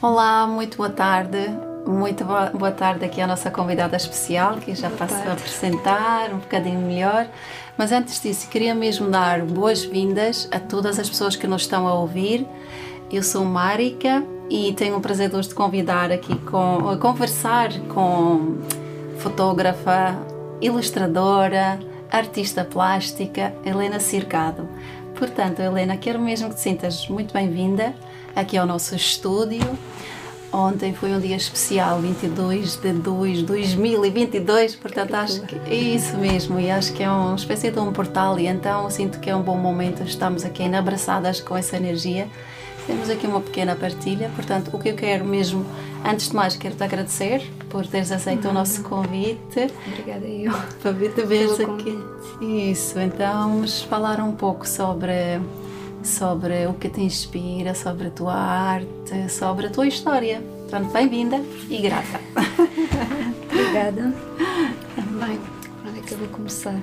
Olá, muito boa tarde. Muito boa, boa tarde aqui à nossa convidada especial, que já passo a apresentar um bocadinho melhor. Mas antes disso, queria mesmo dar boas-vindas a todas as pessoas que nos estão a ouvir. Eu sou Marika e tenho o prazer de hoje de convidar aqui com, a conversar com fotógrafa, ilustradora, artista plástica, Helena Circado. Portanto, Helena, quero mesmo que te sintas muito bem-vinda aqui ao nosso estúdio. Ontem foi um dia especial, 22 de 2 de 2022, portanto acho que é isso mesmo e acho que é uma espécie de um portal e então sinto que é um bom momento, estamos aqui abraçadas com essa energia. Temos aqui uma pequena partilha, portanto o que eu quero mesmo, antes de mais, quero-te agradecer por teres aceito uhum. o nosso convite. Obrigada eu. Para vir te aqui. Isso, então vamos falar um pouco sobre sobre o que te inspira, sobre a tua arte, sobre a tua história. Portanto, bem-vinda e grata. Obrigada. Bem, onde é que eu vou começar?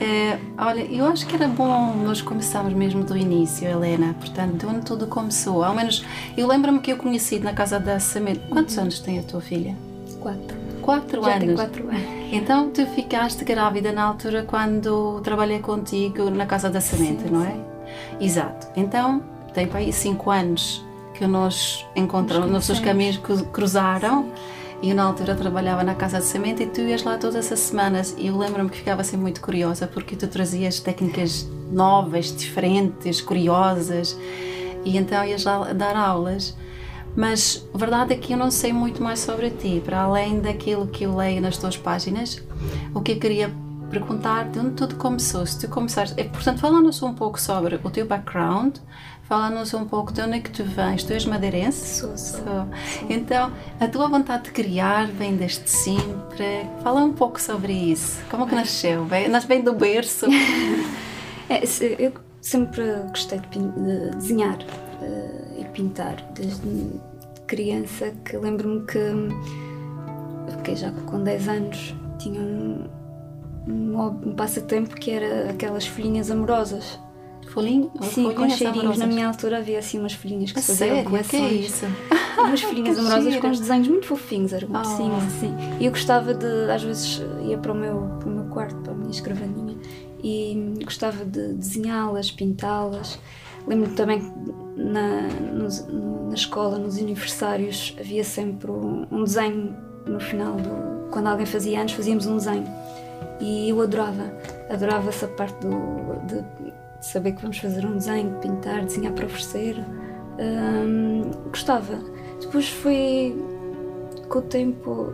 É, olha, eu acho que era bom nós começarmos mesmo do início, Helena. Portanto, de onde tudo começou. Ao menos, eu lembro-me que eu conheci na casa da Semente. Quantos uhum. anos tem a tua filha? Quatro. Quatro Já anos? Tem quatro anos. Então, tu ficaste grávida na altura quando trabalhei contigo na casa da Semente, não é? Sim. Exato. Então, tem para aí cinco anos que nós encontramos, nossos caminhos cruzaram. E eu, na altura, trabalhava na Casa de Semente e tu ias lá todas as semanas. E eu lembro-me que ficava assim muito curiosa porque tu trazias técnicas novas, diferentes, curiosas. E então ias lá dar aulas. Mas a verdade é que eu não sei muito mais sobre ti, para além daquilo que eu leio nas tuas páginas. O que eu queria perguntar de onde tudo começou. Se tu começaste, é, portanto, fala-nos um pouco sobre o teu background, fala-nos um pouco de onde é que tu vens. Tu és madeirense? Sou, sou. sou. Então, a tua vontade de criar vem desde sempre. Fala um pouco sobre isso. Como que nasceu? Vem, vem do berço? é, eu sempre gostei de, de desenhar uh, e pintar desde criança que lembro-me que fiquei já com 10 anos tinha um, um, um passatempo que era aquelas folhinhas amorosas. Folhinho? Sim, com cheirinhos. Amorosas. Na minha altura havia assim umas folhinhas que a se faziam? Que é isso? umas folhinhas amorosas com os desenhos muito fofinhos, eram muito oh. assim. E eu gostava de, às vezes, ia para o meu, para o meu quarto, para a minha escravaninha, e gostava de desenhá-las, pintá-las. Lembro-me também que na, no, na escola, nos aniversários, havia sempre um, um desenho no final do. Quando alguém fazia anos, fazíamos um desenho e eu adorava, adorava essa parte do, de saber que vamos fazer um desenho, pintar, desenhar para oferecer. Hum, gostava. Depois foi com o tempo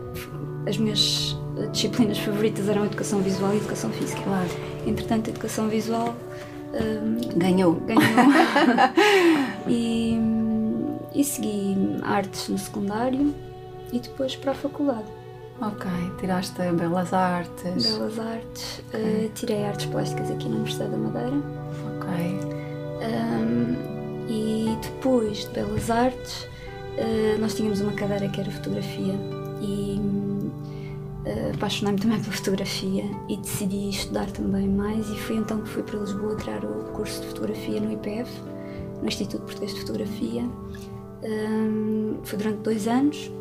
as minhas disciplinas favoritas eram educação visual e educação física. Claro. Entretanto, a educação visual hum, ganhou. Ganhou. e, e segui artes no secundário e depois para a faculdade. Ok, tiraste Belas Artes. Belas Artes. Okay. Uh, tirei Artes Plásticas aqui na Universidade da Madeira. Ok. Um, e depois de Belas Artes, uh, nós tínhamos uma cadeira que era fotografia e uh, apaixonei-me também pela fotografia e decidi estudar também mais e foi então que fui para Lisboa tirar o curso de fotografia no IPF, no Instituto Português de Fotografia. Um, foi durante dois anos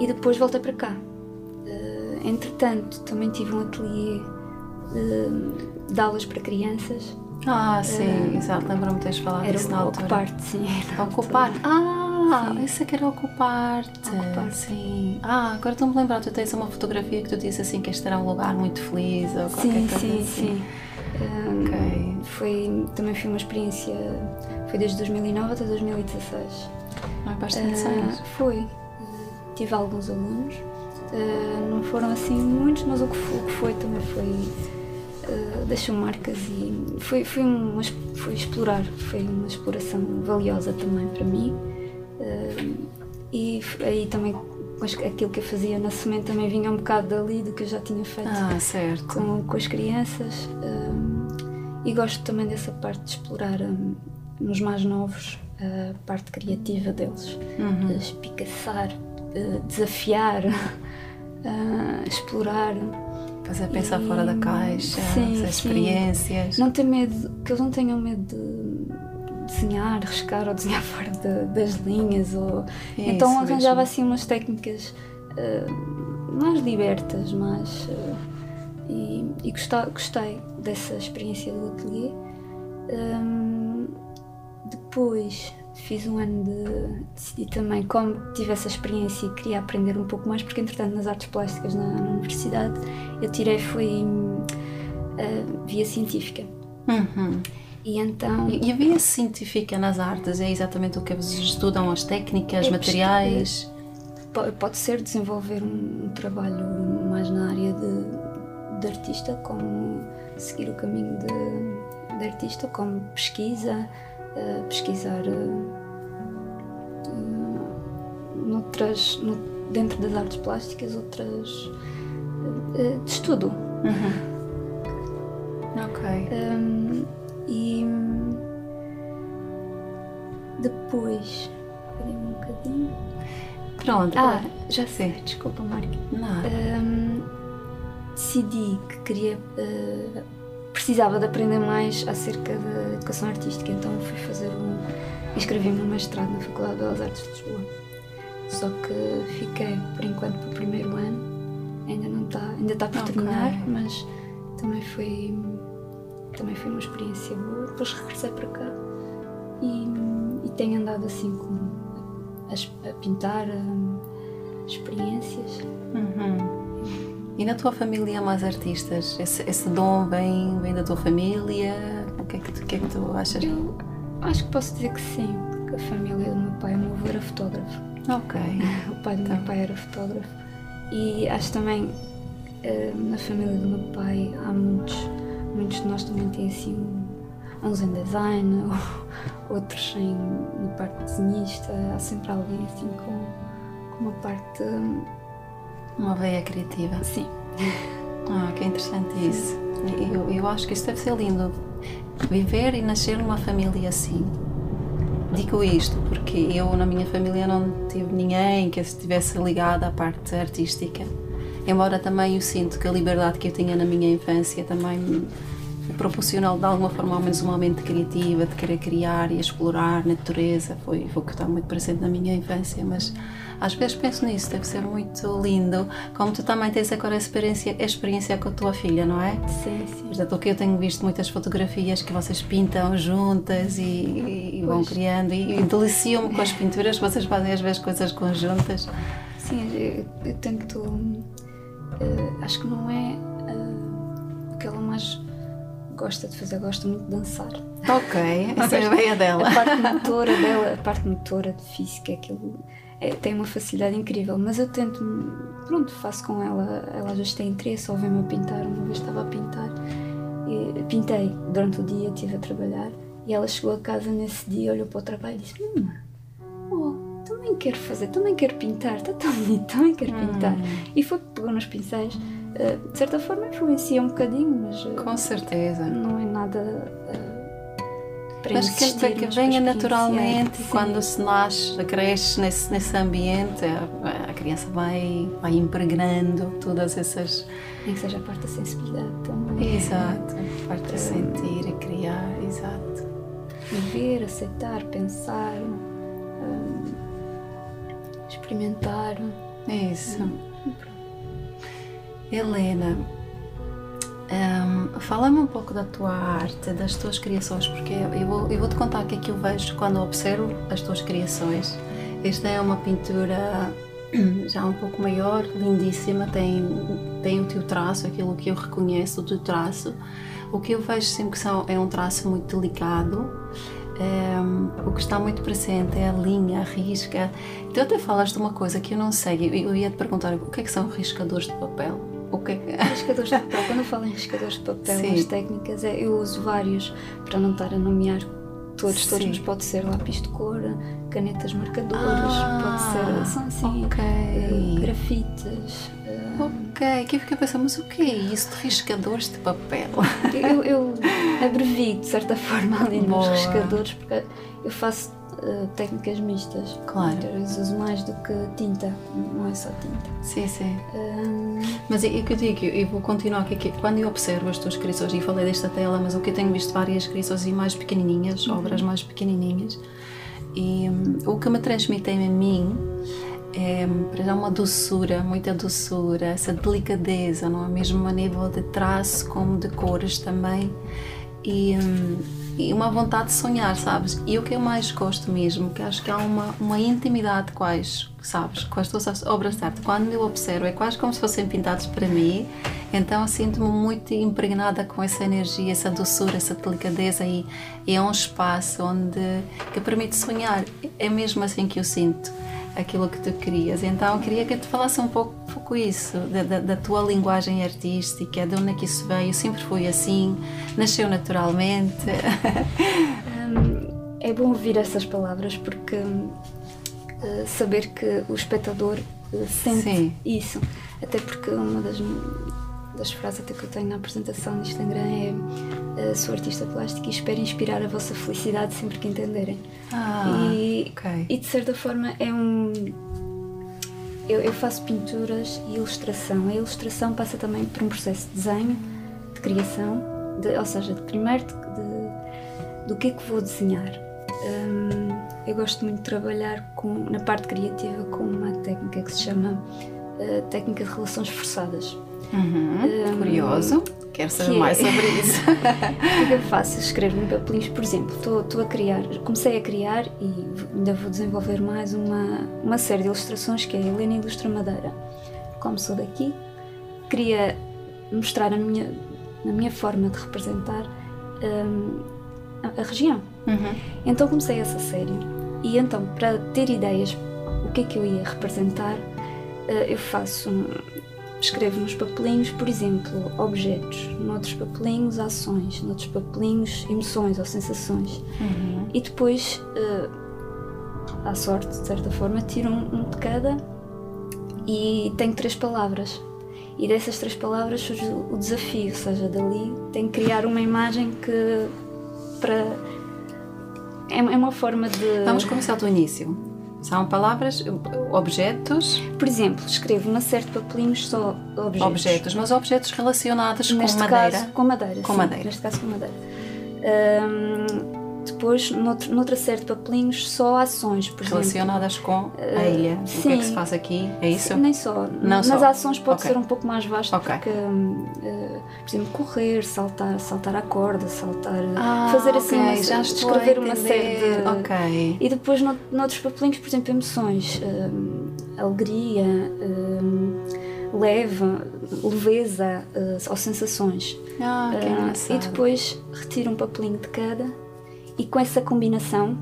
e depois voltei para cá. Uh, entretanto, também tive um ateliê uh, de aulas para crianças. Ah, sim, uh, exato, lembro-me de teres falado era isso na altura. Ocupar-te, sim. Ocupar? Ah, sim. isso é que era ocupar-te. Ocupar sim. Ah, agora estou-me a lembrar, tu tens uma fotografia que tu dizes assim que este era um lugar muito feliz ou qualquer sim, coisa sim, assim. Sim, um, ok. Foi, também foi uma experiência, foi desde 2009 até 2016. Não é bastante uh? Foi tive alguns alunos, uh, não foram assim muitos, mas o que foi, o que foi também foi. Uh, deixou marcas e foi, foi, uma, foi explorar, foi uma exploração valiosa também para mim. Uh, e aí também aquilo que eu fazia na semente também vinha um bocado dali do que eu já tinha feito ah. Com, com as crianças. e gosto também dessa parte de explorar um, nos mais novos a parte criativa deles, uhum. de espicaçar, desafiar, uh, explorar. Fazer pensar e, fora da caixa, sim, as experiências. Sim. Não ter medo, que eles não tenham medo de, desenhar, riscar ou desenhar fora de, das linhas. Ou... Isso então arranjava mesmo. assim umas técnicas uh, mais libertas, mais. Uh, e, e gostei, gostei, dessa experiência do ateliê. Um, depois fiz um ano de. decidi também, como tive essa experiência e queria aprender um pouco mais, porque entretanto nas artes plásticas na, na universidade eu tirei foi uh, via científica. Uhum. E então. E a via científica nas artes é exatamente o que vocês estudam, as técnicas, é materiais? Pode ser desenvolver um, um trabalho mais na área de, de artista, como seguir o caminho de, de artista, como pesquisa, uh, pesquisar uh, noutras, no, dentro das artes plásticas, outras uh, de estudo. Uhum. Ok. Um, e depois. Um bocadinho. Pronto. Ah, já sei. Desculpa, Mário. Não. Um, decidi que queria. Precisava de aprender mais acerca da educação artística, então fui fazer um. inscrevi-me no mestrado na Faculdade de Belas Artes de Lisboa. Só que fiquei, por enquanto, para o primeiro ano. Ainda não está, ainda está por okay. terminar, mas também foi também foi uma experiência boa. Depois regressei para cá e, e tenho andado assim com, a, a pintar a, experiências. Uhum. E na tua família há mais artistas? Esse, esse dom vem, vem da tua família? O que é que tu, que é que tu achas? Eu acho que posso dizer que sim, porque a família do meu pai, o meu avô era fotógrafo. Ok. o pai do então. meu pai era fotógrafo. E acho também eh, na família do meu pai há muitos Muitos de nós também têm assim uns em design, outros em, na parte desenhista. Há sempre alguém assim com, com uma parte. Uma veia criativa. Sim. Ah, que interessante isso. Eu, eu acho que isso deve ser lindo. Viver e nascer numa família assim. Digo isto porque eu, na minha família, não tive ninguém que estivesse ligado à parte artística embora também eu sinto que a liberdade que eu tinha na minha infância também me proporcionou de alguma forma ao menos uma mente criativa, de querer criar e explorar a natureza, foi, foi o que está muito presente na minha infância, mas às vezes penso nisso, deve ser muito lindo, como tu também tens agora a experiência, a experiência com a tua filha, não é? Sim, sim. Portanto, o que eu tenho visto muitas fotografias que vocês pintam juntas e, e vão criando e, e deliciam-me com as pinturas, vocês fazem às vezes coisas conjuntas. Sim, eu, eu tento uh, acho que não é uh, o que ela mais gosta de fazer, gosta muito de dançar. Ok, essa é a veia dela. A parte motora dela, a parte motora de física, aquilo é, tem uma facilidade incrível, mas eu tento, pronto, faço com ela, ela às vezes tem interesse, ou vem-me a pintar, uma vez estava a pintar, e, pintei durante o dia, estive a trabalhar, e ela chegou a casa nesse dia, olhou para o trabalho e disse, Mama, oh, também quero fazer, também quero pintar, está tão bonito, também quero hum. pintar. E foi que pegou nos pincéis. Uh, de certa forma influencia um bocadinho, mas. Uh, Com certeza. Não é nada. Uh, mas que, que venha naturalmente sim. quando se nasce, cresce nesse, nesse ambiente, a, a, criança vai, vai impregnando todas essas. Nem que seja a parte da sensibilidade também. Exato, a parte de sentir e criar, exato. Viver, aceitar, pensar experimentar. É isso. Helena, um, fala-me um pouco da tua arte, das tuas criações, porque eu vou, eu vou te contar o que é que eu vejo quando observo as tuas criações. Esta é uma pintura já um pouco maior, lindíssima, tem, tem o teu traço, aquilo que eu reconheço, o teu traço. O que eu vejo sempre que são, é um traço muito delicado, o que está muito presente é a linha, a risca. Tu até falaste de uma coisa que eu não sei, eu ia te perguntar o que é que são riscadores de papel? O que é que... Riscadores de papel, quando eu falo em riscadores de papel, Sim. as técnicas, é, eu uso vários para não estar a nomear todos, todos, mas pode ser lápis de cor, canetas marcadoras, ah, pode ser são assim, okay. uh, grafites. Uh, ok, aqui fica a pensar, mas o que é isso de riscadores de papel? Eu, eu abrevio de certa forma ali nos riscadores, porque eu faço uh, técnicas mistas. Claro. Uso mais do que tinta, não é só tinta. Sim, sim. Um... Mas é, é que eu digo, eu vou continuar aqui. Quando eu observo as tuas criações, e falei desta tela, mas o que eu tenho visto várias criações mais pequenininhas, uhum. obras mais pequenininhas, e um, o que me transmitem a mim é para uma doçura, muita doçura, essa delicadeza, não é? Mesmo a nível de traço como de cores também. E, um, e uma vontade de sonhar, sabes? E o que eu mais gosto mesmo, que acho que há uma, uma intimidade quase, sabes, com as tuas obras de arte. Quando eu observo, é quase como se fossem pintados para mim, então sinto-me muito impregnada com essa energia, essa doçura, essa delicadeza e, e é um espaço onde que permite sonhar. É mesmo assim que eu sinto aquilo que tu querias. Então, queria que tu falasse um pouco, um pouco isso, da, da, da, tua linguagem artística, de onde é que isso veio. Sempre foi assim? Nasceu naturalmente? um, é bom ouvir essas palavras porque uh, saber que o espectador uh, sente Sim. isso. Até porque uma das das frases até que eu tenho na apresentação no Instagram é uh, sou artista plástica e espero inspirar a vossa felicidade sempre que entenderem. Ah, e, okay. e de certa forma é um. Eu, eu, faço pinturas e ilustração. A ilustração passa também por um processo de desenho, de criação, de, ou seja, de primeiro de, de, do que é que vou desenhar. Um, eu gosto muito de trabalhar com, na parte criativa com uma técnica que se chama uh, técnica de relações forçadas. Uhum, um, curioso. Quero saber mais é... sobre isso. o que eu faço? Escrevo no papelinhos, por exemplo, estou a criar, comecei a criar e ainda vou desenvolver mais uma, uma série de ilustrações que é a Helena Ilustra Madeira. Como sou daqui, queria mostrar a minha, a minha forma de representar um, a, a, região. Uhum. Então comecei essa série e então para ter ideias o que é que eu ia representar, uh, eu faço escrevo nos papelinhos, por exemplo, objetos, noutros papelinhos, ações, noutros papelinhos, emoções ou sensações. Uhum. E depois, uh, à sorte, de certa forma, tiro um, um, de cada e tenho três palavras. E dessas três palavras surge o desafio, ou seja, dali tenho que criar uma imagem que para. É, é uma forma de. Vamos começar do início. São palavras, objetos. Por exemplo, escrevo uma série de papelinhos só objetos. Objetos, mas objetos relacionados neste com madeira. Caso, com madeira. Com sim, madeira. Neste caso, com madeira. Um, depois, noutro, noutra série de papelinhos, só ações, por Relacionadas exemplo. com a ilha. Uh, o que é que se faz aqui? É isso? Nem só. Não Nas só. ações pode okay. ser um pouco mais vasto, okay. porque, uh, por exemplo, correr, saltar, saltar a corda, saltar. Ah, fazer assim, okay. Já escrever uma série de. Ok. E depois, no, noutros papelinhos, por exemplo, emoções, uh, alegria. leve, leveza uh, ou sensações. Ah, que uh, e depois retiro um papelinho de cada e com essa combinação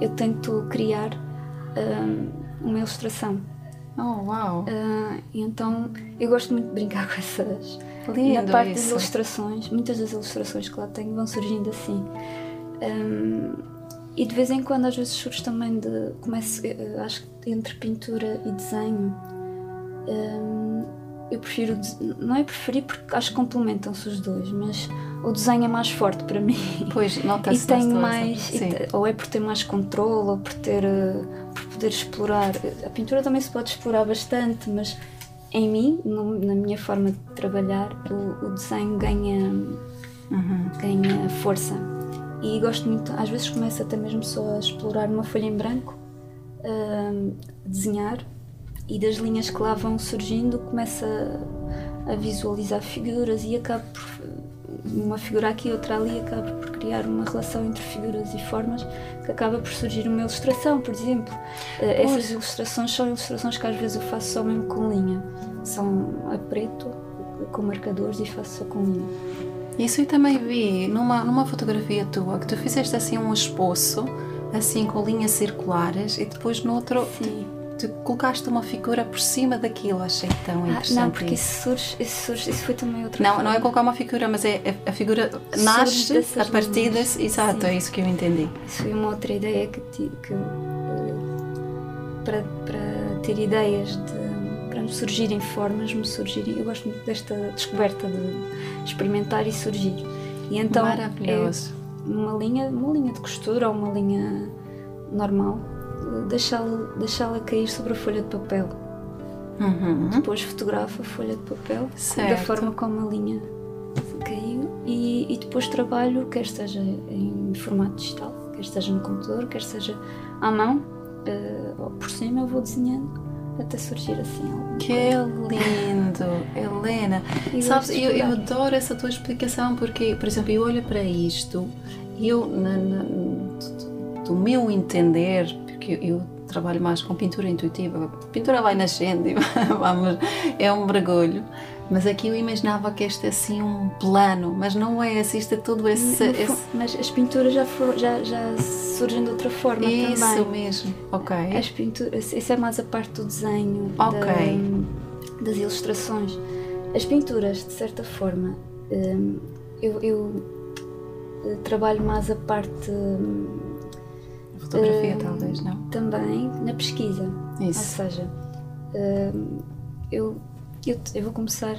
eu tento criar uh, uma ilustração. Oh, uau! Uh, então eu gosto muito de brincar com essas. Lindo Na parte isso. das ilustrações, muitas das ilustrações que lá tenho vão surgindo assim. Um, e de vez em quando, às vezes, surge também de. Começo, acho que entre pintura e desenho. Um, eu prefiro. Não é preferir porque acho que complementam-se os dois, mas o desenho é mais forte para mim. Pois, nota-se. E tenho mais. E ou é por ter mais controle, ou por ter. por poder explorar. A pintura também se pode explorar bastante, mas em mim, no, na minha forma de trabalhar, o, o desenho ganha. Uhum. ganha força. E gosto muito, às vezes começo até mesmo só a explorar uma folha em branco, a desenhar e das linhas que lá vão surgindo começa a, a visualizar figuras e acabo por uma figura aqui, outra ali, acaba por criar uma relação entre figuras e formas que acaba por surgir uma ilustração, por exemplo. Uh, essas ilustrações são ilustrações que às vezes eu faço só mesmo com linha. São a preto, com marcadores e faço só com linha. Isso eu também vi numa, numa fotografia tua, que tu fizeste assim um esposo, assim com linhas circulares, e depois no outro Sim tu colocaste uma figura por cima daquilo, achei tão interessante. Ah, não, porque isso surge, isso surge, isso foi também outra Não, forma. não é colocar uma figura, mas é a, a figura nasce a partir desse. Exato, Sim. é isso que eu entendi. Isso foi uma outra ideia que, que uh, para, para ter ideias de para me surgirem formas, me surgirem. Eu gosto muito desta descoberta de experimentar e surgir. E então Maravilhoso. É uma linha, uma linha de costura ou uma linha normal, deixá-la deixá cair sobre a folha de papel. Uhum. Depois fotografo a folha de papel certo. da forma como a linha caiu e, e, depois trabalho, quer esteja em formato digital, quer esteja no computador, quer seja à mão, uh, por cima eu vou desenhando até surgir assim algo. Que lindo, Helena. Sabes, eu, eu, adoro essa tua explicação porque, por exemplo, eu olho para isto e eu, na, na, do meu entender, porque eu trabalho mais com pintura intuitiva, a pintura vai nascendo e vamos, é um mergulho. Mas aqui eu imaginava que este é assim um plano, mas não é, existe é tudo esse, esse... Mas as pinturas já, foram, já, já surgem de outra forma Isso também. Isso mesmo, ok. As pinturas, isso é mais a parte do desenho, okay. da, das ilustrações. As pinturas, de certa forma, hum, eu, eu eh, trabalho mais a parte. Fotografia, uh, talvez, não? Também na pesquisa. Isso. Ou seja, uh, eu eu, eu vou começar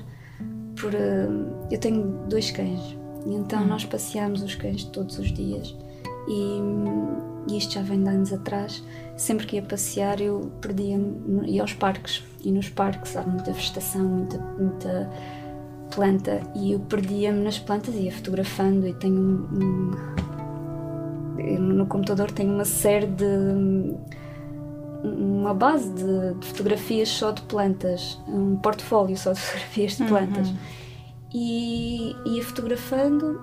por. Uh, eu tenho dois cães, e então hum. nós passeamos os cães todos os dias. E, e isto já vem de anos atrás. Sempre que ia passear, eu perdia-me. ia aos parques. E nos parques há muita vegetação, muita, muita planta. E eu perdia-me nas plantas e ia fotografando. E tenho um, um, no computador tenho uma série de uma base de, de, fotografias só de plantas, um portfólio só de fotografias de plantas. Uhum. E ia fotografando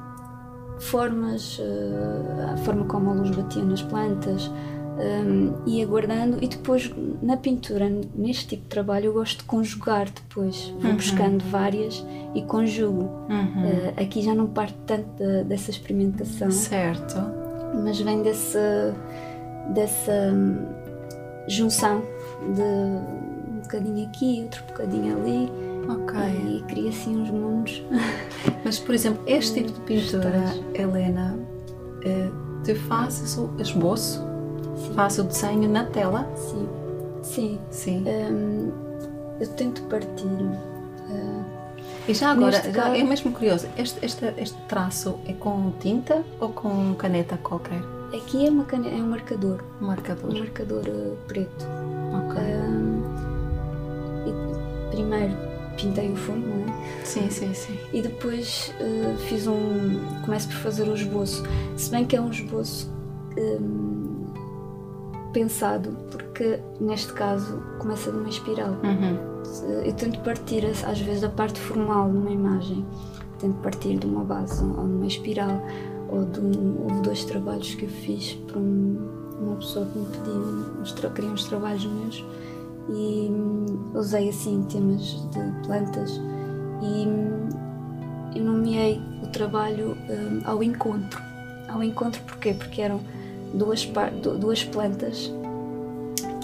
formas, uh, a forma como a luz batia nas plantas, um, ia guardando e depois na pintura, neste tipo de trabalho, eu gosto de conjugar depois. Vou uhum. buscando várias e conjugo. Uhum. Uh, aqui já não parte tanto de, dessa experimentação. Certo. Mas vem desse, dessa junção de um bocadinho aqui, outro bocadinho ali. Ok. E cria assim uns mundos. Mas, por exemplo, este tipo de pintura, Helena, eh, tu fazes o esboço, Sim. fazes o desenho na tela? Sim. Sim. Sim. Um, eu tento partir. E já agora, já é mesmo curioso, este, este, este traço é com tinta ou com caneta qualquer? Aqui é, uma cane... é um marcador. Um marcador. Um marcador uh, preto. Ok. e primeiro pintei o fundo, não é? Sim, sim, sim. E depois uh, fiz um. Começo por fazer o esboço. Se bem que é um esboço um, pensado, porque neste caso começa de uma espiral. Uhum. Eu tento partir, às vezes, da parte formal de uma imagem. Tento partir de uma base ou de uma espiral ou de um, dois trabalhos que eu fiz para um, uma pessoa que me pediu, queria uns trabalhos meus e hum, usei assim temas de plantas e hum, eu nomeei o trabalho um, ao encontro. Ao encontro porquê? Porque eram duas, duas plantas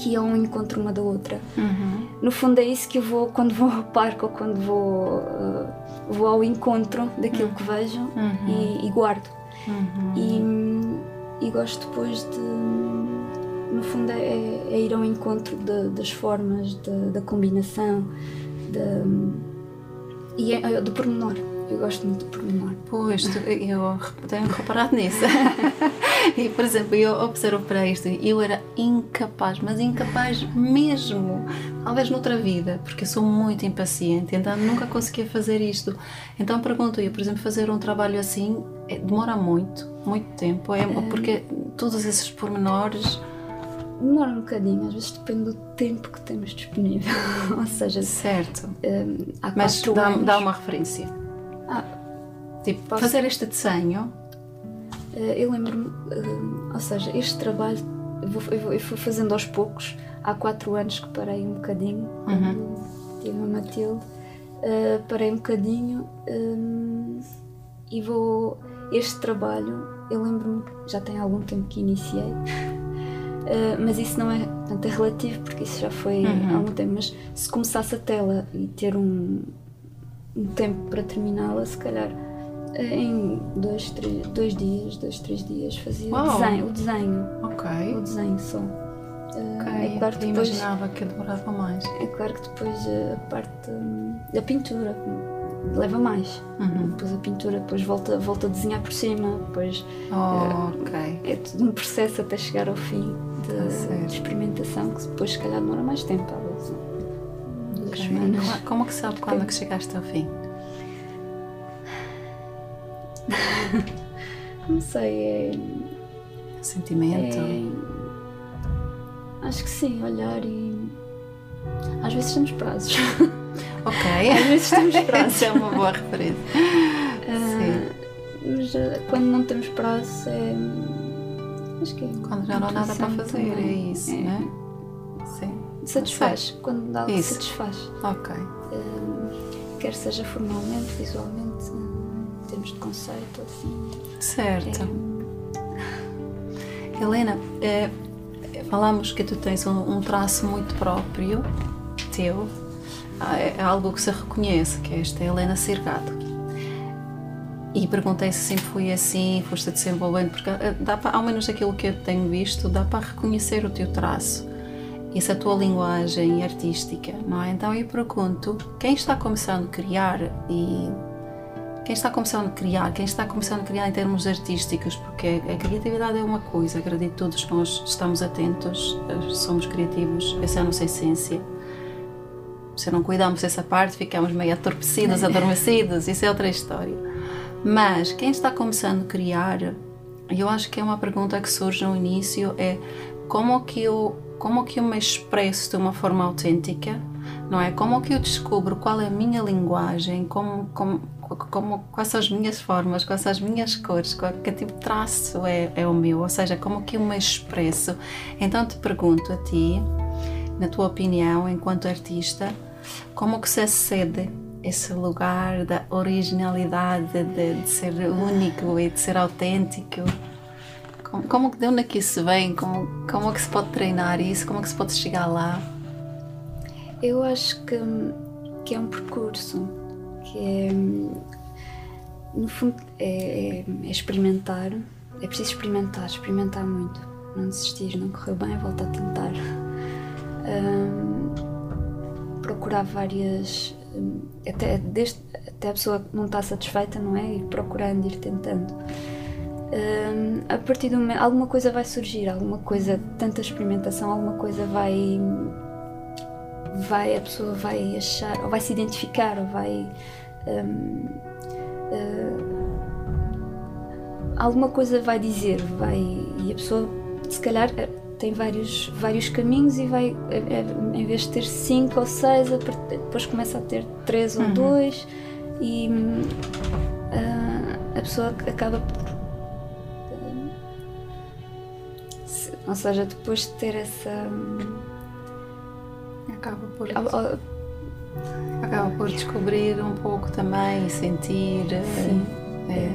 que iam ao encontro uma da outra. Uhum. No fundo é isso que eu vou quando vou ao parque ou quando vou, uh, vou ao encontro daquilo uhum. que vejo uhum. e, e guardo. Uhum. E, e, gosto depois de. No fundo, é, é ir ao encontro de, das formas, de, da combinação, de, e é, é do pormenor. Eu gosto muito de pormenor. Pois, eu tenho reparado nisso. e, por exemplo, eu observo para isto, eu era incapaz, mas incapaz mesmo, talvez noutra vida, porque sou muito impaciente, então nunca conseguia fazer isto. Então pergunto eu, por exemplo, fazer um trabalho assim é, demora muito, muito tempo, é, porque todos esses pormenores demora um bocadinho, às vezes depende do tempo que temos disponível. Ou seja, certo. Um, há Mas dá, dá uma referência. Ah, tipo, posso... fazer este desenho. Uh, eu lembro-me, uh, ou seja, este trabalho eu, vou, eu, vou, eu fui fazendo aos poucos. Há quatro anos que parei um bocadinho, uhum. tive a Matilde, uh, parei um bocadinho um, e vou. Este trabalho, eu lembro-me, já tem algum tempo que iniciei, mas isso não é, portanto, é relativo porque isso já foi uhum. há algum tempo. Mas se começasse a tela e ter um tempo para terminá-la, se calhar eh, em dois, três, dois dias, dois, três dias fazia o desenho, o desenho. Ok. O desenho só. Eh, ok, é claro que depois, imaginava que demorava mais. É claro que depois a parte da pintura leva mais. Uhum. Depois a pintura depois volta, volta a desenhar por cima, depois oh, okay. é tudo um processo até chegar ao fim de, ah, de experimentação que depois se calhar demora mais tempo. Okay. Semanas. Como, como que sabe quando é que chegaste ao fim? Não sei, é. Sentimento? É, acho que sim, olhar e. Às vezes temos prazos. Ok. Às vezes temos prazos. é uma boa referência. Uh, mas uh, quando não temos prazo é. Acho que é. Quando já não há nada para fazer, também. é isso, é. né? Sim. Satisfaz. Quando dá algo isso. satisfaz. Ok. Uh, quer seja formalmente, visualmente, em termos de conceito, assim. Certo. É... Helena, é, falamos que tu tens um, um traço muito próprio teu ah, é, é algo que se reconhece, que é esta Helena Sergado. E perguntei se sempre foi assim, foste desenvolvendo, porque ah, dá para, ao menos aquilo que eu tenho visto, dá para reconhecer o teu traço, essa tua linguagem artística, não é? Então eu pergunto, quem está começando a criar e quem está começando a criar, quem está começando a criar em termos artísticos, porque a criatividade é uma coisa, acredito que todos nós estamos atentos, somos criativos, essa é a nossa essência se não cuidamos dessa parte, ficamos meio atorpecidos, adormecidos, isso é outra história. Mas quem está começando a criar, eu acho que é uma pergunta que surge no início, é como que eu, como que eu me expresso de uma forma autêntica, não é? Como que eu descubro qual é a minha linguagem, como, como, como, quais são as minhas formas, quais são as minas cores, qual, que tipo de traço é, é o meu, ou seja, como que eu me expresso. Então te pergunto a ti, na tua opinião, enquanto artista, como que se acede esse lugar da originalidade, de, de ser único e de ser autêntico? Como, como de onde é que isso vem? Como, como é que se pode treinar isso? Como é que se pode chegar lá? Eu acho que, que é um percurso, que é, no fundo, é, é, é experimentar, é preciso experimentar, experimentar muito, não desistir, não correu bem, volta a tentar. Um, procurar várias. Até, desde, até a pessoa não está satisfeita, não é? E procurando, ir tentando. Um, a partir do momento. alguma coisa vai surgir, alguma coisa, tanta experimentação, alguma coisa vai. vai a pessoa vai achar, ou vai se identificar, ou vai. Um, uh, alguma coisa vai dizer, vai. e a pessoa, se calhar tem vários, vários caminhos e vai, é, é, em vez de ter cinco ou seis, depois começa a ter três ou uhum. dois e uh, a pessoa acaba por. Ou seja, depois de ter essa. Acaba por. Acaba por descobrir um pouco também e sentir. Sim. É.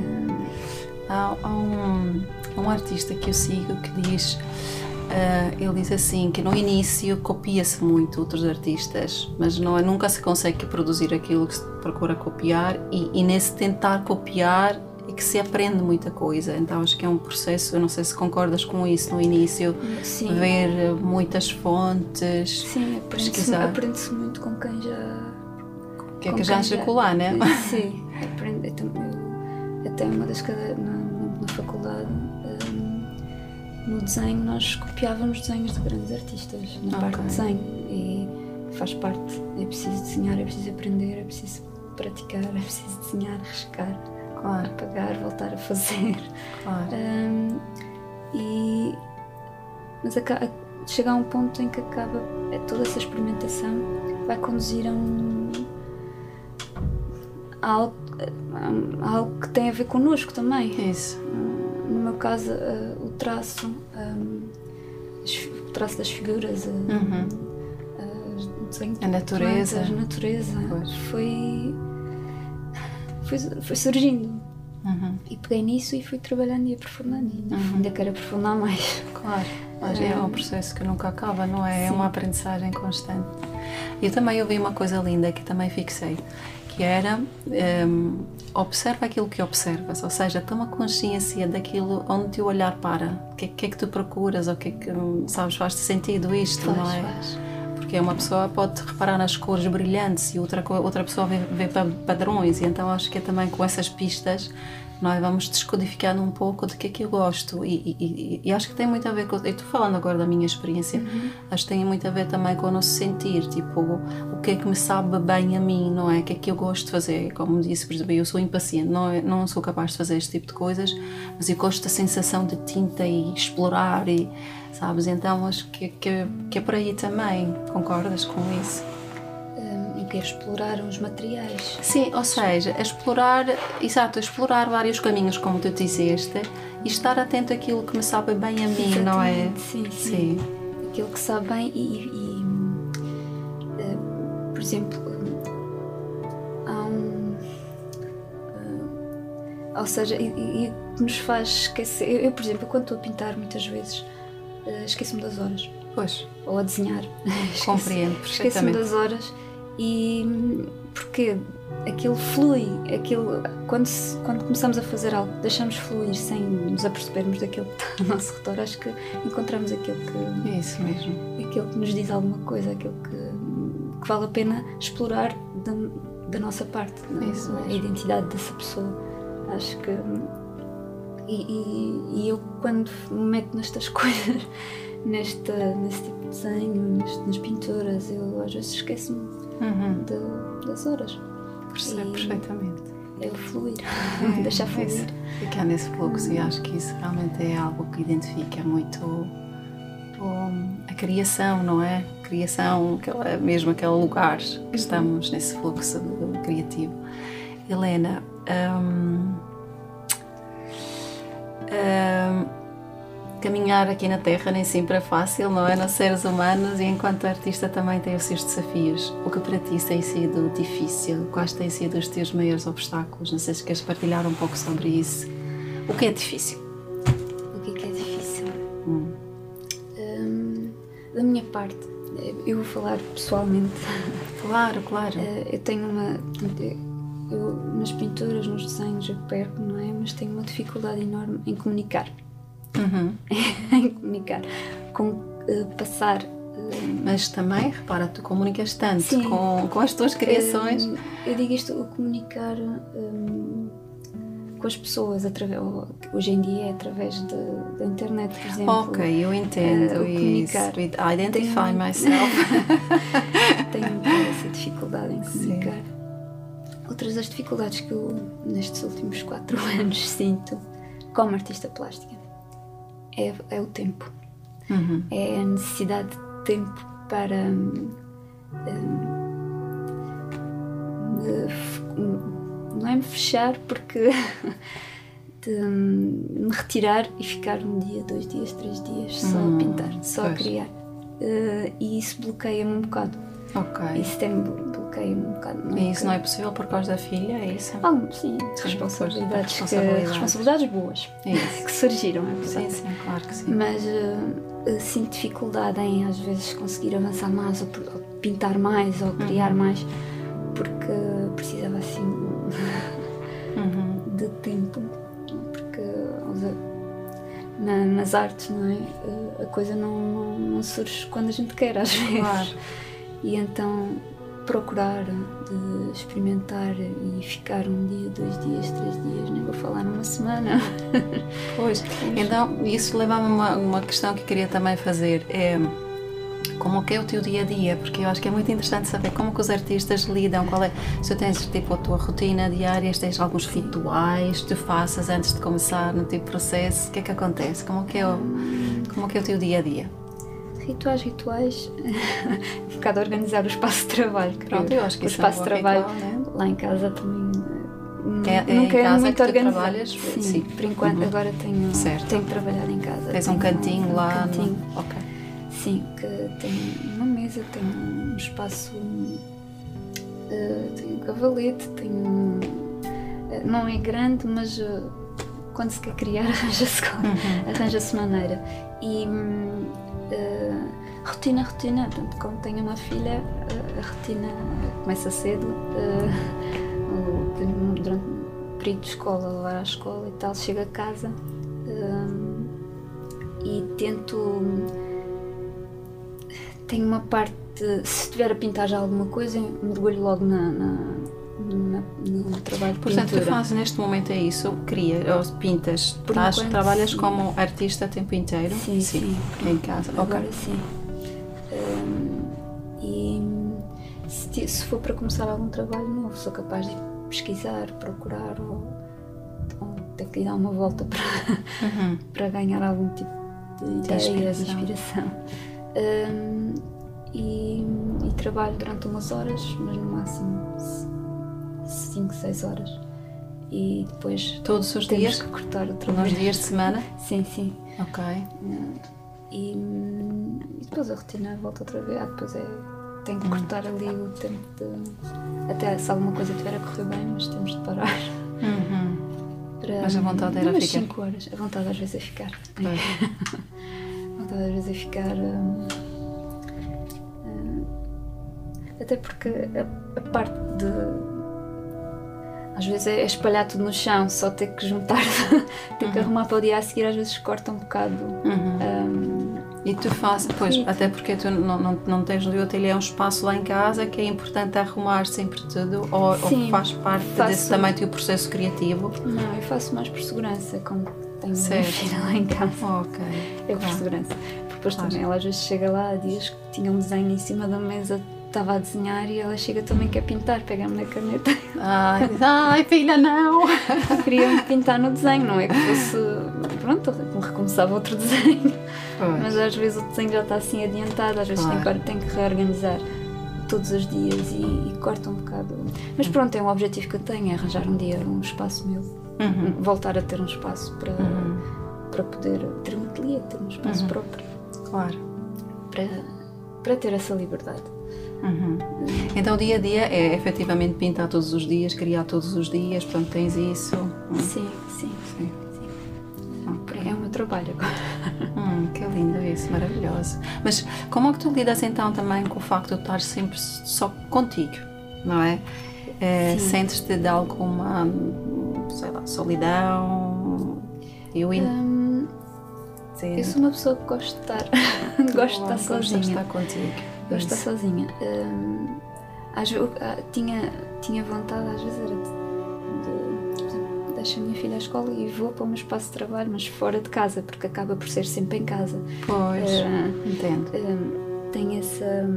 Há, há, um, um artista que eu sigo que diz Uh, ele diz assim que no início copia-se muito outros artistas, mas não é, nunca se consegue produzir aquilo que se procura copiar e, e, nesse tentar copiar é que se aprende muita coisa. Então acho que é um processo, eu não sei se concordas com isso no início, Sim. ver muitas fontes, Sim, pesquisar. Aprende-se muito com quem já... Que é que já anda colar, né? Sim, aprende, até uma das cadeiras na, na faculdade no desenho nós copiávamos desenhos de grandes artistas na okay. parte de desenho e faz parte. É preciso desenhar, é preciso aprender, é preciso praticar, é preciso desenhar, riscar, claro. apagar, voltar a fazer. Claro. Um, e mas chega a um ponto em que acaba é toda essa experimentação vai conduzir a um a algo, a algo que tem a ver connosco também. Isso no meu caso, uh, o traço, um, o traço das figuras, uh, uhum. uh, a natureza, plantas, a natureza foi, foi, foi surgindo. Uhum. E peguei nisso e fui trabalhando e aprofundando. E uhum. ainda quero aprofundar mais. Claro, mas é um processo que nunca acaba, não é? É uma aprendizagem constante. Eu também ouvi uma coisa linda que também fixei, que era um, observa aquilo que observas, ou seja, toma consciência daquilo onde teu olhar para, o que, que, é que tu procuras, ou o que é que, sabes, faz sentido isto, faz, não é? Faz. Porque porque uma pessoa pode reparar nas cores brilhantes e outra, outra pessoa vê, vê padrões, e então acho que é também com essas pistas nós vamos descodificando um pouco de que é que eu gosto. E, e, e, acho que tem muito a ver com eu estou falando agora da minha experiência uhum. acho que tem muito a ver também com o nosso sentir tipo o que é que me sabe bem a mim não é? O que é que eu gosto de fazer? Como disse por exemplo eu sou impaciente não é, não sou capaz de fazer este tipo de coisas mas eu gosto da sensação de tinta e explorar e sabes então acho que, que, que é por aí também concordas com isso que é explorar os materiais. Sim, ou seja, explorar, exato, explorar vários caminhos, como tu disseste, e estar atento àquilo que me sabe bem a mim, Exatamente, não é? Sim, sim, sim. Aquilo que sabe bem e, e uh, por exemplo, há um. Uh, ou seja, e, e, nos faz esquecer. Eu, eu, por exemplo, quando estou a pintar, muitas vezes esqueço-me das horas. Pois. Ou a desenhar. Compreendo. Esqueço-me das horas e porque aquilo flui, aquilo quando, se, quando começamos a fazer algo, deixamos fluir sem nos apercebermos daquilo que está ao nosso redor, acho que encontramos aquilo que é isso mesmo, aquilo que nos diz alguma coisa, aquilo que, que vale a pena explorar da, da nossa parte, é isso a identidade dessa pessoa. Acho que e, e, e eu quando me meto nestas coisas, nesta, nesse tipo de desenho, nas pinturas, eu às vezes esqueço-me uhum. de, das horas. Percebo perfeitamente. É o fluir, deixar fluir. Isso, ficar nesse fluxo e acho que isso realmente é algo que identifica muito um, a criação, não é? Criação, mesmo aquele lugar que uhum. estamos nesse fluxo criativo. Helena, um, caminhar aqui na Terra nem sempre é fácil, não é? Nós seres humanos e enquanto artista também tem os seus desafios. O que para ti tem sido difícil? Quais têm sido os teus maiores obstáculos? Não sei se queres partilhar um pouco sobre isso. O que é difícil? O que é, que é difícil? Hum. Hum, da minha parte, eu vou falar pessoalmente. Claro, claro. Eh, eu tenho uma. Eu, nas pinturas, nos desenhos, eu perco, não é? Mas tenho uma dificuldade enorme em comunicar uhum. em comunicar, com uh, passar. Uh, Mas também, repara, tu comunicas tanto com, com as tuas criações. Uh, eu digo isto, o comunicar um, com as pessoas, através, hoje em dia é através da internet, por exemplo. Ok, eu entendo uh, isso. Identify tenho, myself. tenho essa dificuldade em comunicar. Sim. Outras das dificuldades que eu nestes últimos quatro anos sinto como artista plástica é, é o tempo. Uhum. É a necessidade de tempo para. Um, de, não é me fechar, porque. de me retirar e ficar um dia, dois dias, três dias só a pintar, só pois. a criar. Uh, e isso bloqueia-me um bocado. Ok. Isso tem bloqueia-me um bocado. Não e isso não é possível por causa da filha, é isso? Ah, sim, responsabilidades, responsabilidades. Que, responsabilidades boas é que surgiram, é verdade. Sim, sim, claro que sim. Mas uh, sinto dificuldade em às vezes conseguir avançar mais, ou, ou pintar mais, ou criar uhum. mais, porque precisava assim uhum. de tempo. Porque na, nas artes, não é? Eh, a coisa não, não, não surge quando a gente quer, às vezes. Claro. E então procurar de experimentar e ficar um dia, dois dias, três dias, nem vou falar numa semana. Pois, então isso leva-me a uma, uma questão que queria também fazer. É como que é o teu dia a dia, porque eu acho que é muito interessante saber como que os artistas lidam, qual é, se tens tipo a tua rotina diária, se tens alguns rituais que tu faças antes de começar no teu processo, o que é que acontece? Como que é o, como que é o teu dia a dia? Rituais, rituais, um bocado organizar o espaço de trabalho. Pronto, eu acho que o espaço é um de trabalho ritual, né? lá em casa também é, é nunca é muito organizado. Sim, sim, por enquanto uhum. agora tenho, certo. tenho trabalhado em casa. Tens um cantinho um, lá? Um cantinho. No... Ok. Sim, que tem uma mesa, tem um espaço, uh, tem um cavalete, tem um, uh, não é grande, mas uh, quando se quer criar arranja-se uhum. arranja maneira. E uh, rotina, rotina, tanto como tenho uma filha, uh, a rotina começa cedo, uh, durante o período de escola, ou à escola e tal, chego a casa e tento. Tenho uma parte se estiver a pintar já alguma coisa, mergulho logo na, na, na no trabalho Portanto, pintura. tu fazes neste momento é isso, cria, ou pintas, Por estás, enquanto, trabalhas sim. como artista o tempo inteiro? Sim, sim. Em casa, Agora ok. sim. Hum, e se, se for para começar algum trabalho novo, sou capaz de pesquisar, procurar ou, ou ter que dar uma volta para, Uhum. para ganhar algum tipo de De ideia, de inspiração. Hum, e, e trabalho durante umas horas, mas no máximo 5, 6 horas. E depois Todos os temos dias? que cortar o Nos dias de semana? Sim, sim. Ok. E, e depois a rotina volta outra vez. Ah, depois é. Tenho que cortar ali o tempo de. Até se alguma coisa tiver a correr bem, mas temos de parar. Uhum. Para, Mas a vontade era ficar. 5 horas. A vontade às vezes é ficar. Pois. A vontade às vezes é ficar. hum, hum, até porque a, a parte de. Às vezes é espalhar tudo no chão, só ter que juntar, ter que arrumar para o dia a seguir, às vezes corta um bocado. Uhum. hum, E tu fazes, pois, até porque tu não, não, não tens no ateliê um espaço lá em casa que é importante arrumar sempre tudo, ou, ou Sim, faz parte faço. desse também teu processo criativo? Não, eu faço mais por segurança, como tenho Certo. filha lá em casa. Ok. É por Claro. segurança. Porque depois Claro. também ela às vezes chega lá, dias que tinha um desenho em cima da mesa, estava a desenhar e ela chega também quer pintar, pega-me na caneta. Ai, ai, filha, não! Queria-me pintar no desenho, não é que fosse. Pronto, recomeçava outro desenho. Mas às vezes o desenho já está assim adiantado, às vezes Claro. tem que reorganizar todos os dias e, e corta um bocado. Mas pronto, é um objetivo que eu tenho, é arranjar um dia um espaço meu. Uhum. Voltar a ter um espaço para, Uhum. para poder ter um ateliê, ter um espaço Uhum. próprio, Claro. para, para ter essa liberdade. Uhum. Então o dia a dia é efetivamente pintar todos os dias, criar todos os dias, portanto tens isso. Hum, Sim, sim, sim. É o meu trabalho agora. Hum, que lindo isso, maravilhoso. Mas como é que tu lidas então também com o facto de estar sempre só contigo, não é? Sim. Sentes-te de alguma, sei lá, solidão? Eu in- Hum, eu sou uma pessoa que gosto de estar, gosto de estar Gosto de sozinha. estar contigo. De estar Isso. sozinha. Hum, às ah, tinha, tinha vontade, às vezes, era de, de, exemplo, deixo a minha filha à escola e vou para o meu espaço de trabalho, mas fora de casa, porque acaba por ser sempre em casa. Pois, Ah, entendo. Hum, tenho essa.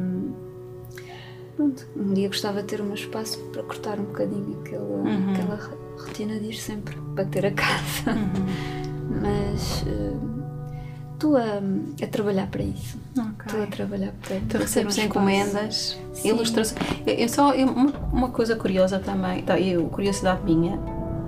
Pronto, um dia gostava de ter o meu espaço para cortar um bocadinho aquela, Uhum. aquela ro- rotina de ir sempre bater a casa. Uhum. Mas hum, estou a, a trabalhar para isso. Estou a trabalhar para. Tu recebes encomendas, ilustrações. Eu, eu só, eu- uma, uma coisa curiosa também, tá, eu, curiosidade minha,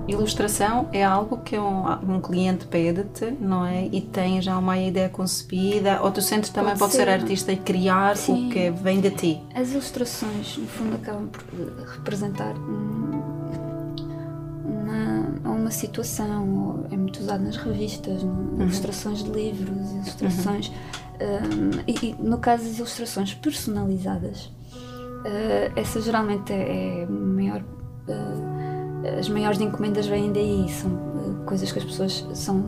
ilustração é algo que um, um cliente pede-te, não é? E tem já uma ideia concebida, ou tu sentes também Pode pode ser ser. artista e criar Sim. o que vem de ti. As ilustrações, no fundo, acabam por eh, representar uma, situação, é muito usado nas revistas, no- ilustrações de livros, ilustrações. um, e, e, no caso das ilustrações personalizadas, eh, essa geralmente é, é maior. eh, as maiores encomendas vêm daí, são eh, coisas que as pessoas são.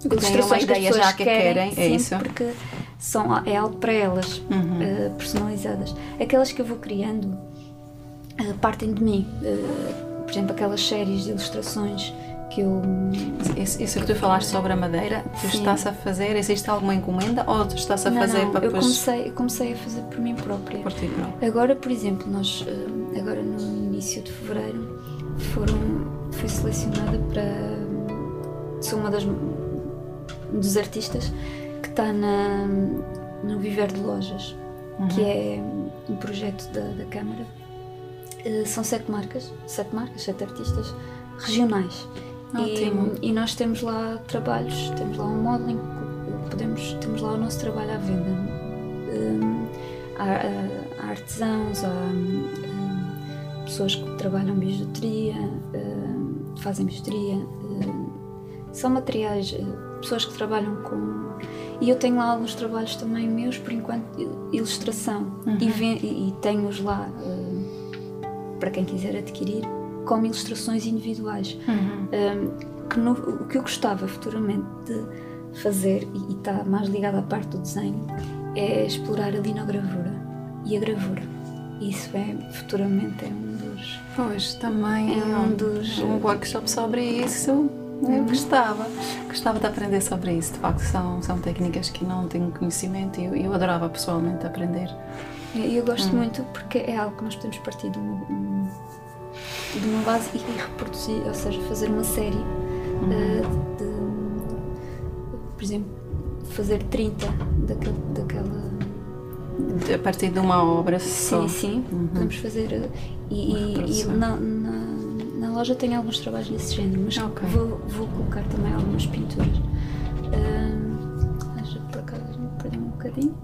Que têm uma ideia já que querem, é sim, isso? porque são, é algo para elas, Uhum. personalizadas. Aquelas que eu vou criando partem de mim. Por exemplo, aquelas séries de ilustrações que eu. Isso, isso que tu falaste sobre a madeira, tu Sim. estás a fazer, existe alguma encomenda ou tu estás a não, fazer não, para eu depois comecei, eu comecei a fazer por mim própria. por ti próprio? Agora, por exemplo, nós eh, agora no início de fevereiro foram, fui selecionada para sou uma das dos artistas que está na, no Viver de Lojas, que é um projeto da, da Câmara. Eh, são sete marcas, sete marcas, sete artistas regionais. E, e nós temos lá trabalhos, temos lá um modeling, podemos, temos lá o nosso trabalho à venda. Hum, há, há- artesãos, há hum, pessoas que trabalham bijuteria, hum, fazem bijuteria, hum, são materiais, eh, pessoas que trabalham com. E eu tenho lá alguns trabalhos também meus, por enquanto, il- ilustração, e, ven- e- e tenho-os lá hum, para quem quiser adquirir, como ilustrações individuais. Uhum. Um, que no- o que eu gostava futuramente de fazer, e está mais ligado à parte do desenho, é explorar a linogravura. e a gravura. Isso é, futuramente, é um dos. Pois, também é um dos. Um workshop sobre isso. Eu uhum. gostava, gostava de aprender sobre isso. De facto, são, são técnicas que não tenho conhecimento e eu, eu adorava pessoalmente aprender. E eu gosto hum. muito porque é algo que nós podemos partir de uma, de uma base e reproduzir, ou seja, fazer uma série hum. uh, de, por exemplo, fazer 30 daquele, daquela. A partir de uma obra só. Sim, sim, uhum. podemos fazer. Eh, e, e, na, na, na, loja tem alguns trabalhos desse género, mas okay. vou, vou colocar também algumas pinturas. Uh, acho que por acaso perdi um bocadinho.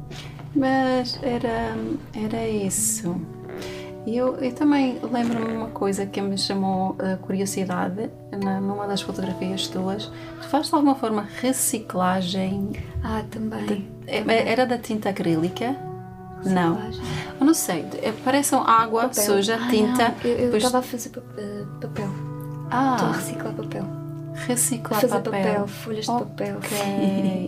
Mas era, era isso. Eu, eu também lembro-me uma coisa que me chamou a curiosidade na, numa das fotografias tuas. Tu fazes de alguma forma reciclagem? Ah, também. De, é, também. Era da tinta acrílica? Não. Eu não sei. É, parece água papel. suja, ah, tinta. Não. Eu estava a fazer eh, papel. Ah. Estou a reciclar papel reciclar Fazer papel. papel folhas okay. de papel.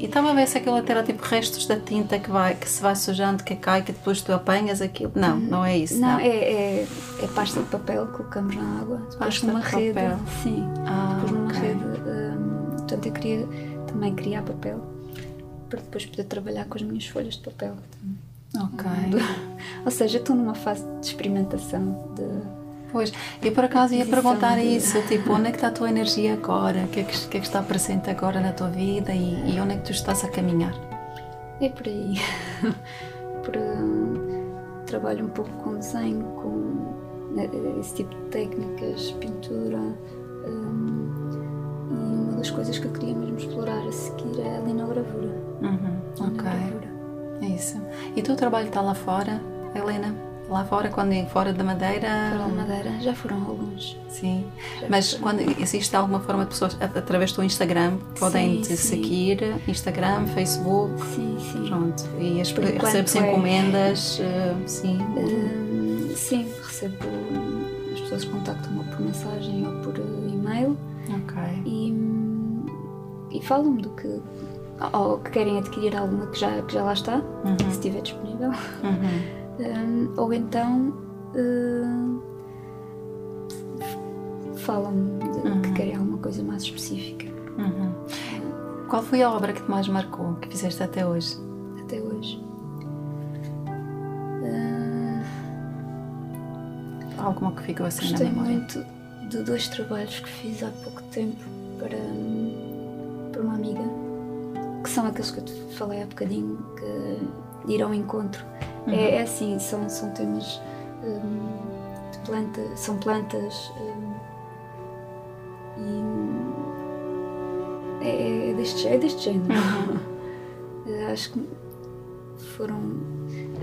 e estava a ver se aquilo era tipo restos da tinta que, vai, que se vai sujando, que cai, que depois tu apanhas aquilo. Não, não é isso. Não, não. É, é, é, pasta de papel que colocamos na água, depois pasta numa de rede. Papel. Sim, ah, depois numa okay. rede. Um, portanto, eu queria também criar papel para depois poder trabalhar com as minhas folhas de papel. Ok. Ou seja, estou numa fase de experimentação de Pois, e por acaso ia perguntar isso, tipo, onde é que está a tua energia agora? O que é que, que, é que está presente agora na tua vida e, e, onde é que tu estás a caminhar? É por aí. por, uh, trabalho um pouco com desenho, com né, esse tipo de técnicas, pintura. Um, e uma das coisas que eu queria mesmo explorar a seguir é a linogravura. Uhum, ok. É isso. E o teu trabalho está lá fora, Helena? Lá fora, quando fora da Madeira. Fora da Madeira, já foram alguns. Sim. Já Mas quando existe alguma forma de pessoas, através do Instagram, podem sim, te sim. seguir, Instagram, Facebook. Sim, sim. Pronto. E recebe-se é... encomendas, uh, sim. Uh, sim, recebo. As pessoas contactam-me por mensagem ou por uh, e-mail. Ok. E, e falam-me do que. Ou que querem adquirir alguma que já, que já lá está, uhum. se estiver disponível. Uhum. Um, ou então uh, falam-me uhum. que querem alguma coisa mais específica. Uhum. Qual foi a obra que te mais marcou, que fizeste até hoje? Até hoje. Uh, Alguma que ficou assim na memória? muito de dois trabalhos que fiz há pouco tempo para, para uma amiga, que são aqueles que eu te falei há bocadinho, que ir ao encontro Uhum. É, é, assim, são, são temas um, de planta, são plantas um, e é, é, deste, é deste género. Uhum. Acho que foram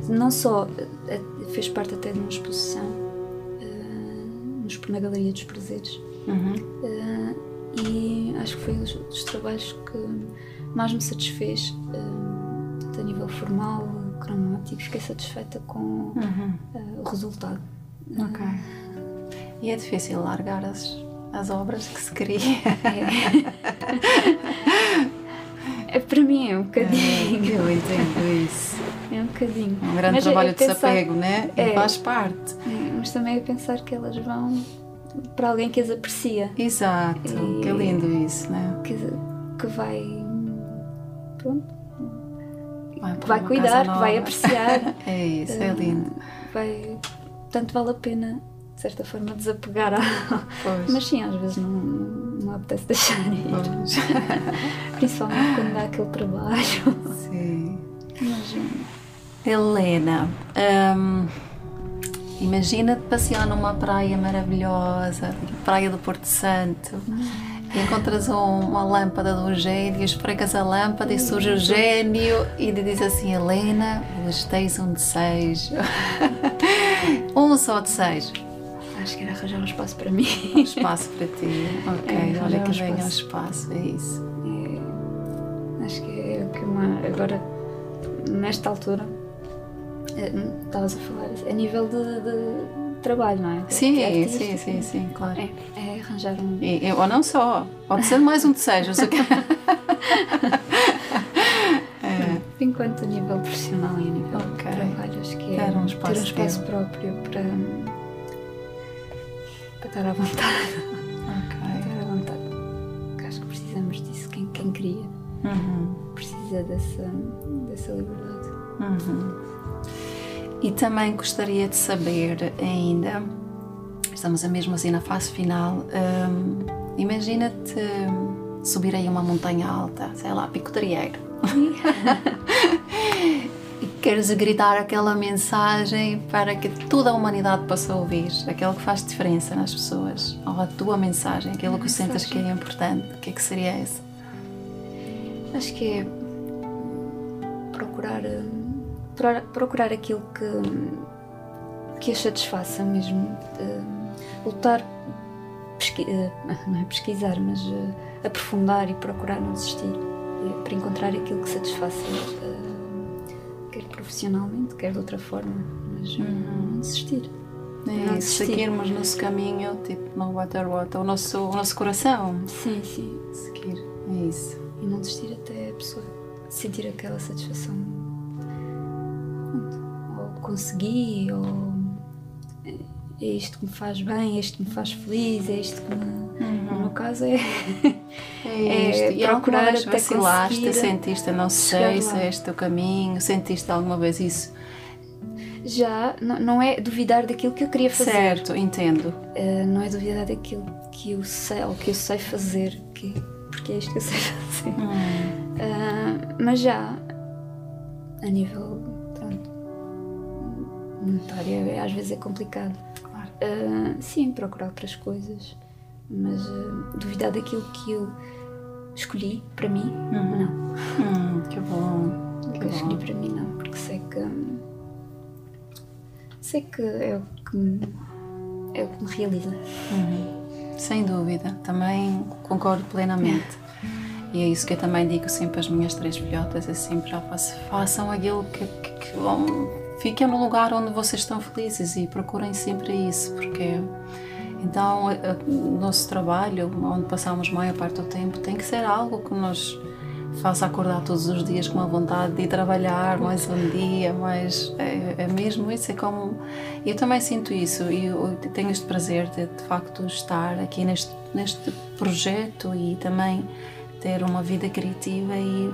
não só eh, fez parte até de uma exposição uh, na Galeria dos Prazeres uhum. uh, e acho que foi um dos, dos, trabalhos que mais me satisfez uh, a nível formal cromático, fiquei satisfeita com uhum. uh, o resultado. Ok. E é difícil largar as, as obras que se cria. É. é para mim é um bocadinho. É, eu entendo isso. É um bocadinho. Um grande mas é trabalho é de desapego, né? É, faz parte. É, mas também é pensar que elas vão para alguém que as aprecia. Exato. E, que lindo isso, né? Que, que vai. Pronto vai, vai cuidar, que vai apreciar. é isso, é lindo. Vai, tanto vale a pena, de certa forma, desapegar. A... Mas sim, às vezes não, não apetece deixar ir. Principalmente quando dá aquele trabalho. Sim. Imagina. Helena, hum, imagina-te passear numa praia maravilhosa, praia do Porto Santo. Hum encontras um, uma lâmpada do gênio, esfregas a lâmpada e surge o gênio e te diz assim: Helena, hoje tens um desejo. um só desejo. Acho que era arranjar um espaço para mim. Um espaço para ti. Ok, é, olha que um venha ao espaço, é isso. É, acho que é o que uma. Agora, nesta altura, eh, estavas a falar, a nível de, de trabalho, não é? Sim, é sim, sim, sim, claro. É, é arranjar um. E, ou não só, pode ser mais um desejo. é. enquanto a nível profissional e a nível okay. de trabalho, acho que é ter um espaço, ter um espaço próprio para, para estar à vontade. Ok. Estar à vontade. Acho que precisamos disso. Quem, quem cria uhum. precisa dessa, dessa liberdade. Uhum. E também gostaria de saber ainda, estamos a mesmo assim na fase final, um, imagina-te subir aí uma montanha alta, sei lá, Pico Trieiro. e queres gritar aquela mensagem para que toda a humanidade possa ouvir, aquilo que faz diferença nas pessoas, ou a tua mensagem, aquilo que sentas que é importante, o que é que seria essa? Acho que é procurar aquilo que, que a satisfaça mesmo, lutar, pesqui, não é pesquisar, mas aprofundar e procurar não desistir para encontrar aquilo que satisfaça uh, quer profissionalmente, quer de outra forma, mas uhum. não desistir. É não desistir. seguirmos nosso caminho, tipo, no water water, o nosso, o nosso coração. Sim, sim. Seguir, é isso. E não desistir até a pessoa sentir aquela satisfação. Ou consegui, ou é isto que me faz bem, é isto que me faz feliz, é isto que me... Uhum. No meu caso é, é, isto. é e procurar até vacilaste, sentiste, não sei se é este o caminho, sentiste alguma vez isso? Já, não, não é duvidar daquilo que eu queria fazer. Certo, entendo. Uh, não é duvidar daquilo que eu sei, ou que eu sei fazer, que, porque é isto que eu sei fazer. Uhum. Uh, mas já, a nível monetário, às vezes é complicado Uh, sim, procurar outras coisas, mas uh, duvidar daquilo que eu escolhi para mim, uhum. não. Hum, que bom. Que, que eu bom. escolhi para mim, não, porque sei que. sei que é o que me, é o que me realiza. Uhum. Sem dúvida, também concordo plenamente. E é isso que eu também digo sempre às minhas três filhotas, é sempre já façam aquilo que, que, que vão fiquem no lugar onde vocês estão felizes e procurem sempre isso, porque então o nosso trabalho, onde passamos a maior parte do tempo, tem que ser algo que nos faça acordar todos os dias com a vontade de ir trabalhar mais um dia, mas é, é mesmo isso, é como eu também sinto isso e tenho este prazer de de facto estar aqui neste neste projeto e também ter uma vida criativa e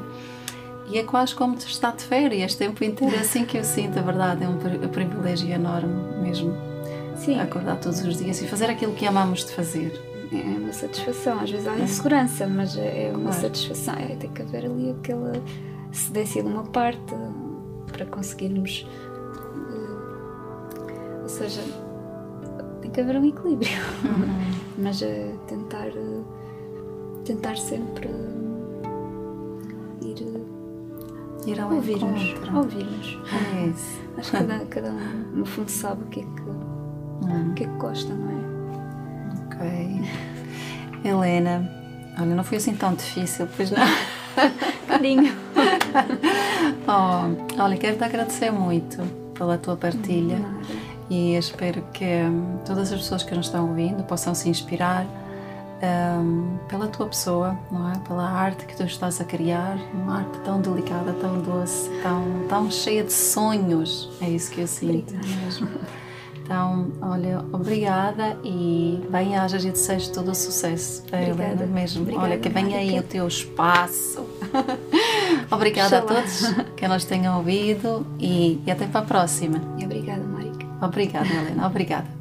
e é quase como estar de férias, tempo inteiro, é assim que eu sinto, a verdade, é um privilégio enorme mesmo. Sim. Acordar todos os dias e fazer aquilo que amamos de fazer. É uma satisfação, às vezes há insegurança, mas é uma claro. satisfação. É, tem que haver ali aquela cedência de uma parte para conseguirmos. Uh, ou seja, tem que haver um equilíbrio, uhum. mas é tentar, uh, tentar sempre ir ao ouvir-nos. Ouvir-nos. É isso. Acho que cada, cada um, no fundo, sabe o que é que, hum. o que, é que gosta, não é? Ok. Helena, olha, não foi assim tão difícil, pois não? Carinho. oh, olha, quero te agradecer muito pela tua partilha. E espero que hum, todas as pessoas que nos estão ouvindo possam se inspirar um, pela tua pessoa, não é? Pela arte que tu estás a criar, uma arte tão delicada, tão doce, tão, tão cheia de sonhos. É isso que eu sinto mesmo. Então, olha, obrigada e bem-ajas e desejo todo o sucesso a Helena mesmo. Obrigada, olha, que venha aí o teu espaço. obrigada a todos que nos tenham ouvido e, e até para a próxima. E obrigada, Marika. Obrigada, Helena. Obrigada.